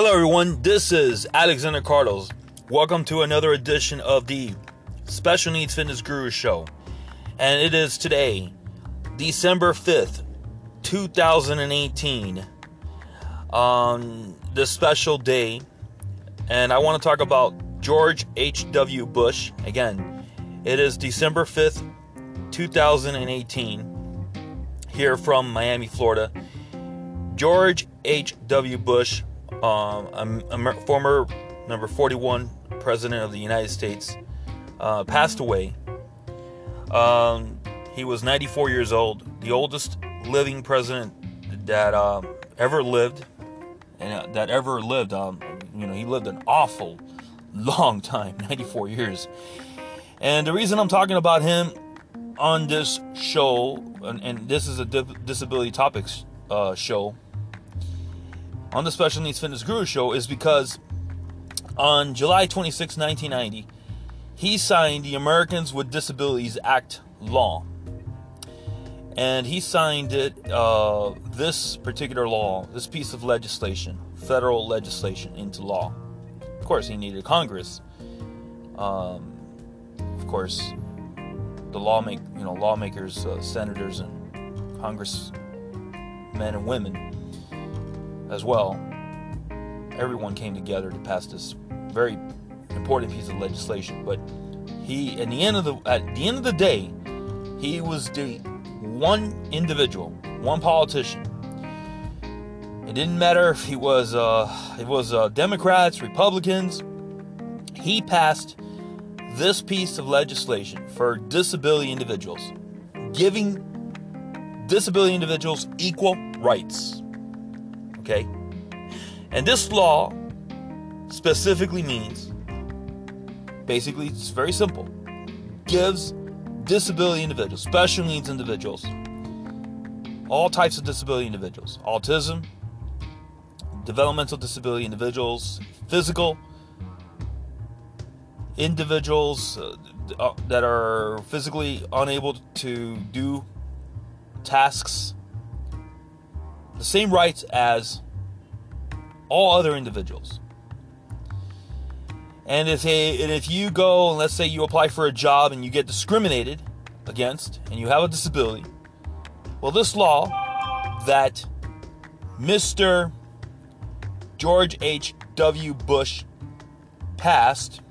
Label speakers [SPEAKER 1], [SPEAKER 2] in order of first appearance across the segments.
[SPEAKER 1] Hello, everyone. This is Alexander Carlos. Welcome to another edition of the Special Needs Fitness Guru Show. And it is today, December 5th, 2018. On this special day. And I want to talk about George H.W. Bush. Again, it is December 5th, 2018. Here from Miami, Florida. George H.W. Bush um, a, former number 41 president of the United States, uh, passed away. Um, he was 94 years old, the oldest living president that uh, ever lived, and uh, that ever lived. Um, you know, he lived an awful long time, 94 years. And the reason I'm talking about him on this show, and, and this is a disability topics uh, show, on the Special Needs Fitness Guru Show is because on July 26, 1990, he signed the Americans with Disabilities Act law. And he signed it, uh, this particular law, this piece of legislation, federal legislation, into law. Of course, he needed Congress. Um, of course, the lawmake, you know, lawmakers, uh, senators, and congressmen and women as well, everyone came together to pass this very important piece of legislation. But he, at the end of the at the end of the day, he was the one individual, one politician. It didn't matter if he was uh, it was uh, Democrats, Republicans. He passed this piece of legislation for disability individuals, giving disability individuals equal rights. Okay? And this law specifically means basically, it's very simple gives disability individuals, special needs individuals, all types of disability individuals, autism, developmental disability individuals, physical individuals uh, uh that are physically unable to do tasks the same rights as all other individuals. And if a, and if you go and let's say you apply for a job and you get discriminated against and you have a disability, well, this law that Mr. George H. W. Bush passed,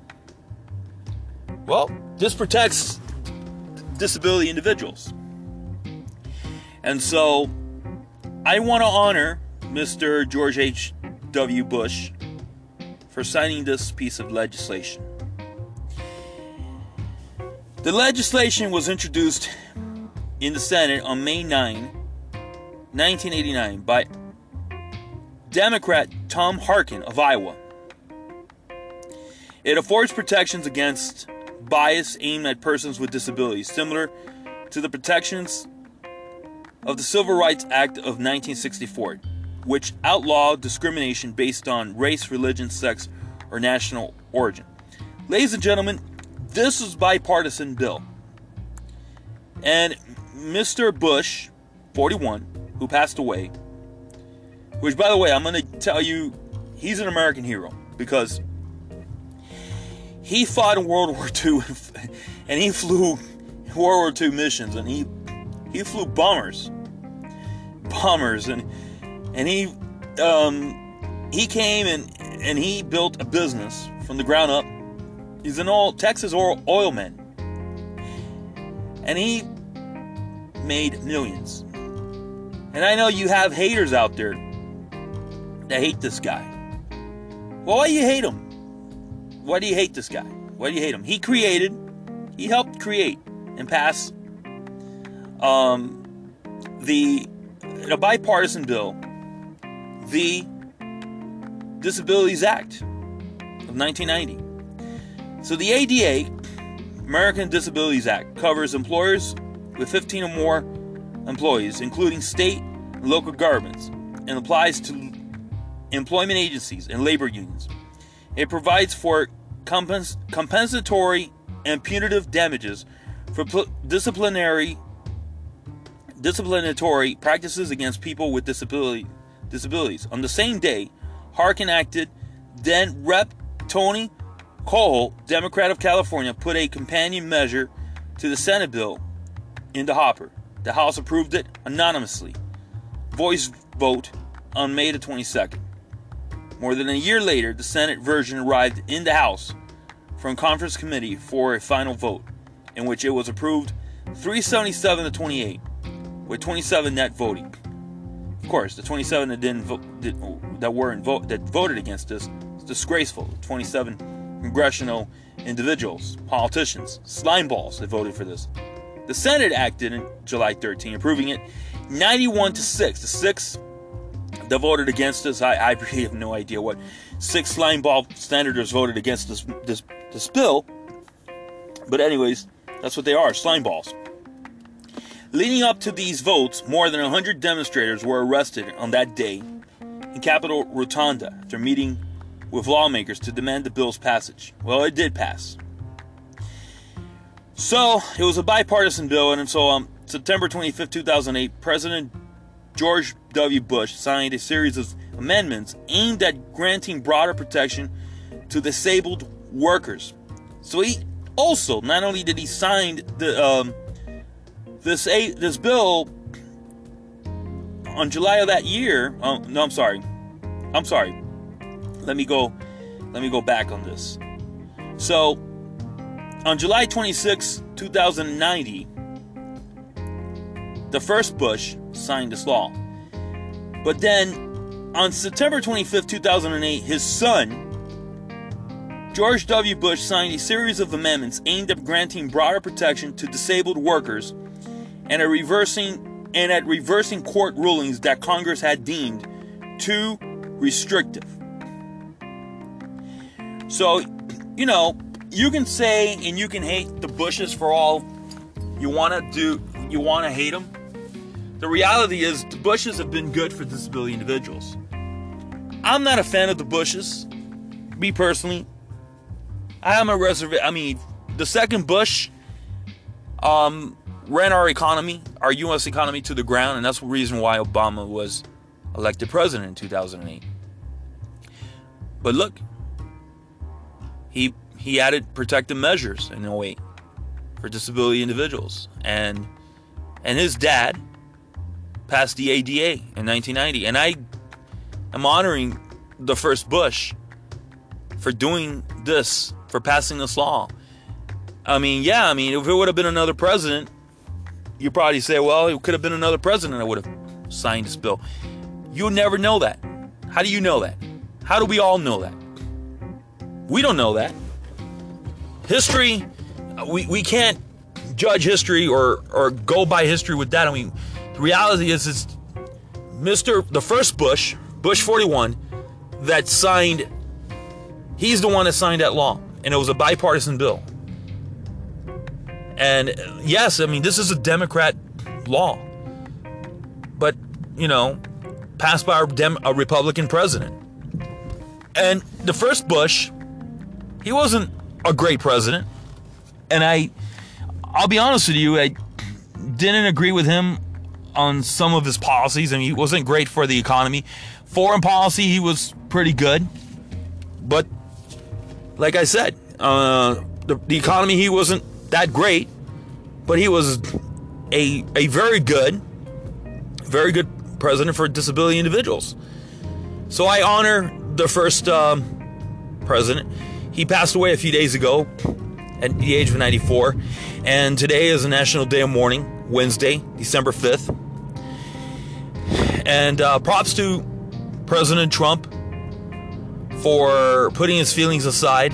[SPEAKER 1] well, this protects disability individuals. And so I want to honor Mr. George H.W. Bush for signing this piece of legislation. The legislation was introduced in the Senate on May 9, 1989, by Democrat Tom Harkin of Iowa. It affords protections against bias aimed at persons with disabilities, similar to the protections of the Civil Rights Act of 1964, which outlawed discrimination based on race, religion, sex, or national origin. Ladies and gentlemen, this is bipartisan bill. And Mr. Bush, 41, who passed away, which by the way, I'm going to tell you he's an American hero because he fought in World War II and he flew World War II missions and he he flew bombers, bombers, and and he um, he came and and he built a business from the ground up. He's an oil Texas oil, oil man, and he made millions. And I know you have haters out there that hate this guy. Well, why do you hate him? Why do you hate this guy? Why do you hate him? He created, he helped create and pass um, the a bipartisan bill, the Disabilities Act of 1990. So the ADA, American Disabilities Act, covers employers with 15 or more employees, including state and local governments, and applies to employment agencies and labor unions. It provides for compens- compensatory and punitive damages for pl- disciplinary disciplinatory practices against people with disability, disabilities. On the same day, Harkin acted. Then Rep. Tony Coelho, Democrat of California, put a companion measure to the Senate bill in the hopper. The House approved it anonymously. Voice vote on May the 22nd. More than a year later, the Senate version arrived in the House from conference committee for a final vote, in which it was approved 377 to 28, with 27 net voting. Of course, the 27 that didn't vote, that weren't vote that voted against this is disgraceful. 27 congressional individuals, politicians, slimeballs that voted for this. The Senate acted in July 13, approving it 91 to 6. The six that voted against this, I, I really have no idea what six slimeball senators voted against this, this, this bill. But, anyways, that's what they are slime balls. Leading up to these votes, more than 100 demonstrators were arrested on that day in Capitol Rotunda after meeting with lawmakers to demand the bill's passage. Well, it did pass. So, it was a bipartisan bill, and so on um, September 25, 2008, President George W. Bush signed a series of amendments aimed at granting broader protection to disabled workers. So he also, not only did he sign the um, this a, this bill on July of that year. Uh, no, I'm sorry. I'm sorry. Let me go. Let me go back on this. So, on July 26, 2090, the first Bush signed this law. But then, on September 25, 2008, his son, George W. Bush, signed a series of amendments aimed at granting broader protection to disabled workers and at reversing and at reversing court rulings that Congress had deemed too restrictive. So, you know, you can say and you can hate the Bushes for all you want to do, you want to hate them. The reality is, the Bushes have been good for disability individuals. I'm not a fan of the Bushes, me personally. I am a reservation. I mean, the second Bush, um, ran our economy, our U.S. economy to the ground, and that's the reason why Obama was elected president in 2008. But look, he he added protective measures in 08 for disability individuals, and and his dad passed the ADA in 1990, and I am honoring the first Bush for doing this, for passing this law. I mean, yeah, I mean, if it would have been another president, you probably say, well, it could have been another president that would have signed this bill. You'll never know that. How do you know that? How do we all know that? We don't know that. History, we, we can't judge history or, or go by history with that. I mean, the reality is, it's Mr. the first Bush, Bush 41, that signed, he's the one that signed that law. And it was a bipartisan bill. And yes, I mean, this is a Democrat law, but, you know, passed by a, Dem- a Republican president. And the first Bush, he wasn't a great president. And I, I'll be honest with you, I didn't agree with him on some of his policies. I mean, he wasn't great for the economy. Foreign policy, he was pretty good. But like I said, uh, the, the economy, he wasn't that great, but he was a a very good, very good president for disability individuals. So I honor the first um, president. He passed away a few days ago at the age of 94, and today is a National Day of Mourning, Wednesday, December 5th. And uh, props to President Trump for putting his feelings aside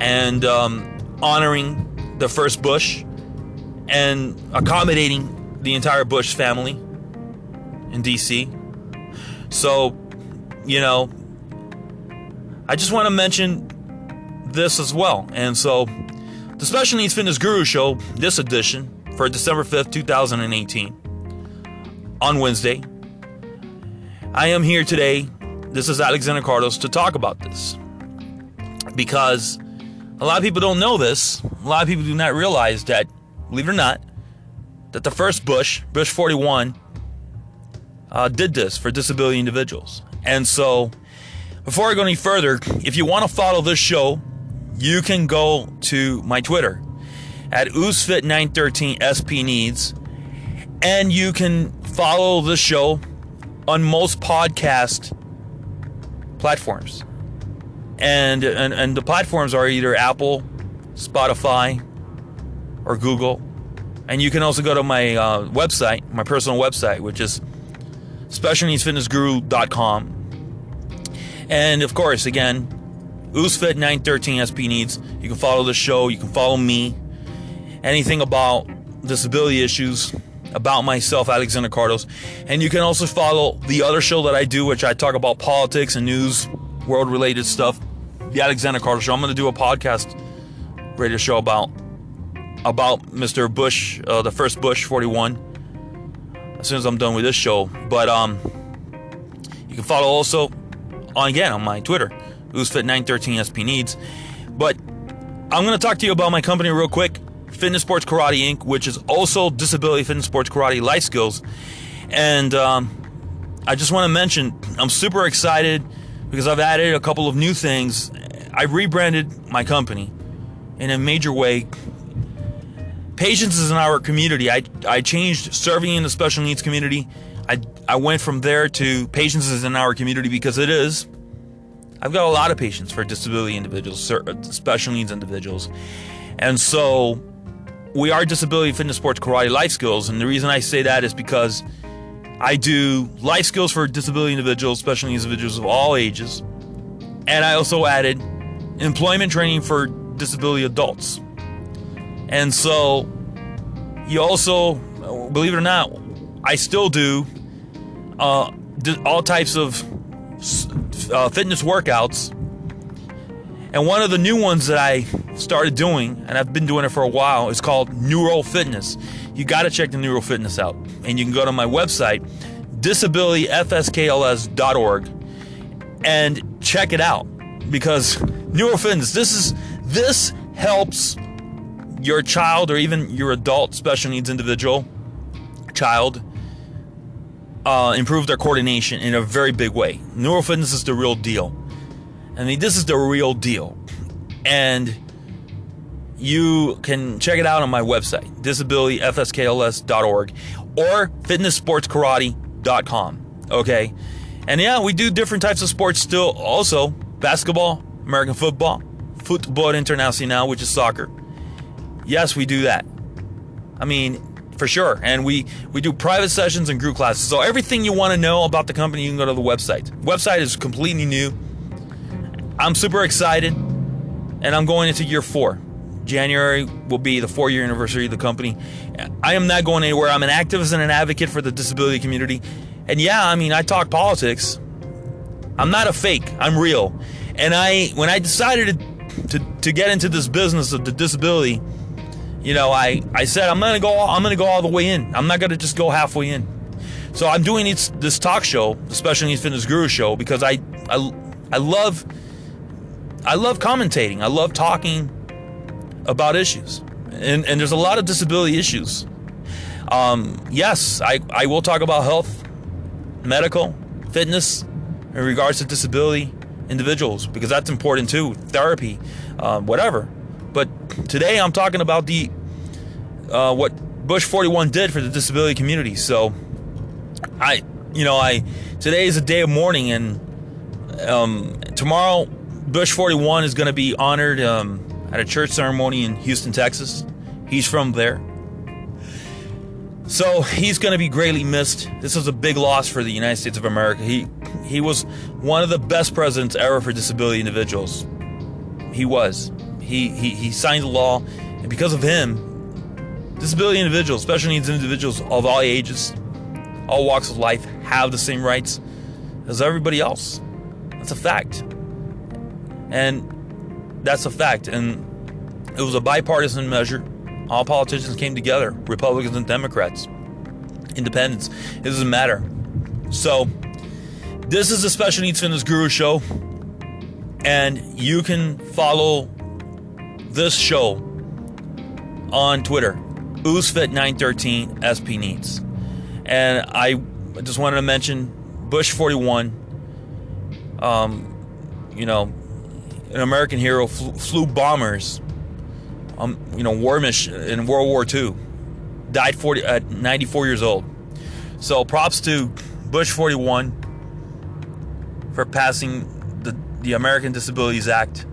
[SPEAKER 1] and um, honoring the first Bush and accommodating the entire Bush family in DC. So, you know, I just want to mention this as well. And so, the Special Needs Fitness Guru Show, this edition for December 5th, 2018, on Wednesday. I am here today. This is Alexander Carlos to talk about this because a lot of people don't know this. A lot of people do not realize that, believe it or not, that the first Bush, Bush 41, uh, did this for disability individuals. And so Before I go any further, if you want to follow this show, you can go to my Twitter at Uzfit913spneeds, and you can follow the show on most podcast platforms. And, and and the platforms are either Apple, Spotify, or Google. And you can also go to my uh, website, my personal website, which is specialneedsfitnessguru.com. And of course, again, Uzfit913 SP Needs. You can follow the show. You can follow me. Anything about disability issues, about myself, Alexander Carlos. And you can also follow the other show that I do, which I talk about politics and news, world related stuff. The Alexander Carlos Show. I'm going to do a podcast radio show about about Mr. Bush, uh, the first Bush 41. As soon as I'm done with this show, but um, you can follow also on again on my Twitter, Uzfit913sp needs. But I'm going to talk to you about my company real quick. Fitness Sports Karate Inc., which is also Disability Fitness Sports Karate Life Skills. And um, I just want to mention, I'm super excited because I've added a couple of new things. I rebranded my company in a major way. Patience is in our community. I, I changed serving in the special needs community. I, I went from there to patience is in our community because it is. I've got a lot of patience for disability individuals, uh, special needs individuals. And so we are disability fitness sports karate life skills and the reason i say that is because i do life skills for disability individuals special needs individuals of all ages and i also added employment training for disability adults and so you also believe it or not i still do uh, all types of uh, fitness workouts and one of the new ones that I started doing, and I've been doing it for a while, is called Neural Fitness. You got to check the Neural Fitness out. And you can go to my website, disabilityfskls.org, and check it out. Because Neural Fitness, this is this helps your child or even your adult special needs individual child uh, improve their coordination in a very big way. Neural Fitness is the real deal. I mean, this is the real deal. And you can check it out on my website, disabilityfskls.org or fitnesssportskarate.com. Okay. And yeah, we do different types of sports still also basketball, American football, football international, which is soccer. Yes, we do that. I mean, for sure. And we we do private sessions and group classes. So everything you want to know about the company, you can go to the website. Website is completely new. I'm super excited, and I'm going into year four. January will be the four year anniversary of the company. I am not going anywhere. I'm an activist and an advocate for the disability community. And yeah, I mean, I talk politics. I'm not a fake, I'm real. And I, when I decided to, to, to get into this business of the disability, you know, I, I said I'm gonna go I'm gonna go all the way in. I'm not gonna just go halfway in. So I'm doing this, this talk show, the Special Needs Fitness Guru show, because I I, I love I love commentating. I love talking about issues. And, and there's a lot of disability issues. Um, yes, I, I will talk about health, medical, fitness in regards to disability individuals because that's important too. Therapy, uh, whatever. But today I'm talking about the uh, what Bush 41 did for the disability community. So I, you know, I today is a day of mourning, and um, tomorrow Bush 41 is going to be honored um, at a church ceremony in Houston, Texas. He's from there. So he's going to be greatly missed. This is a big loss for the United States of America. He he was one of the best presidents ever for disability individuals. He was. He he, he signed the law, and because of him, disability individuals, special needs individuals of all ages, all walks of life, have the same rights as everybody else. That's a fact. And that's a fact. And it was a bipartisan measure. All politicians came together Republicans and Democrats, independents. It doesn't matter. So, this is the Special Needs Fitness Guru Show. And you can follow this show on Twitter, Uzfit913 SP Needs. And I just wanted to mention Bush 41. Um, you know, an American hero flew, flew bombers, um, you know, war in World War II. Died 40 at 94 years old. So props to Bush 41 for passing the the American Disabilities Act.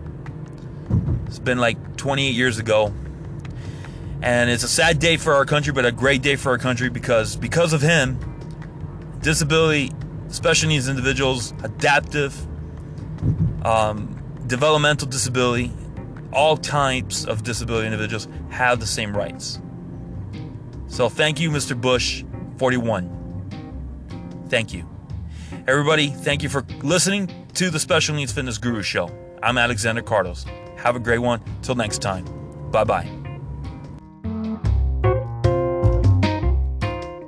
[SPEAKER 1] It's been like 28 years ago. And it's a sad day for our country, but a great day for our country because because of him, disability, special needs individuals, adaptive, um, developmental disability, all types of disability individuals have the same rights. So thank you, Mr. Bush 41. Thank you. Everybody, thank you for listening to the Special Needs Fitness Guru Show. I'm Alexander Carlos. Have a great one. Till next time. Bye bye.